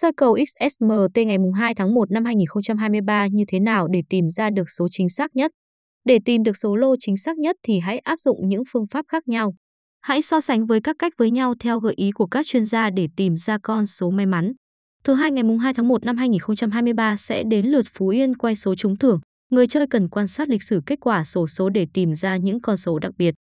Soi cầu XSMT ngày 2 tháng 1 năm 2023 như thế nào để tìm ra được số chính xác nhất? Để tìm được số lô chính xác nhất thì hãy áp dụng những phương pháp khác nhau. Hãy so sánh với các cách với nhau theo gợi ý của các chuyên gia để tìm ra con số may mắn. Thứ hai, ngày 2 tháng 1 năm 2023 sẽ đến lượt Phú Yên quay số trúng thưởng. Người chơi cần quan sát lịch sử kết quả sổ số để tìm ra những con số đặc biệt.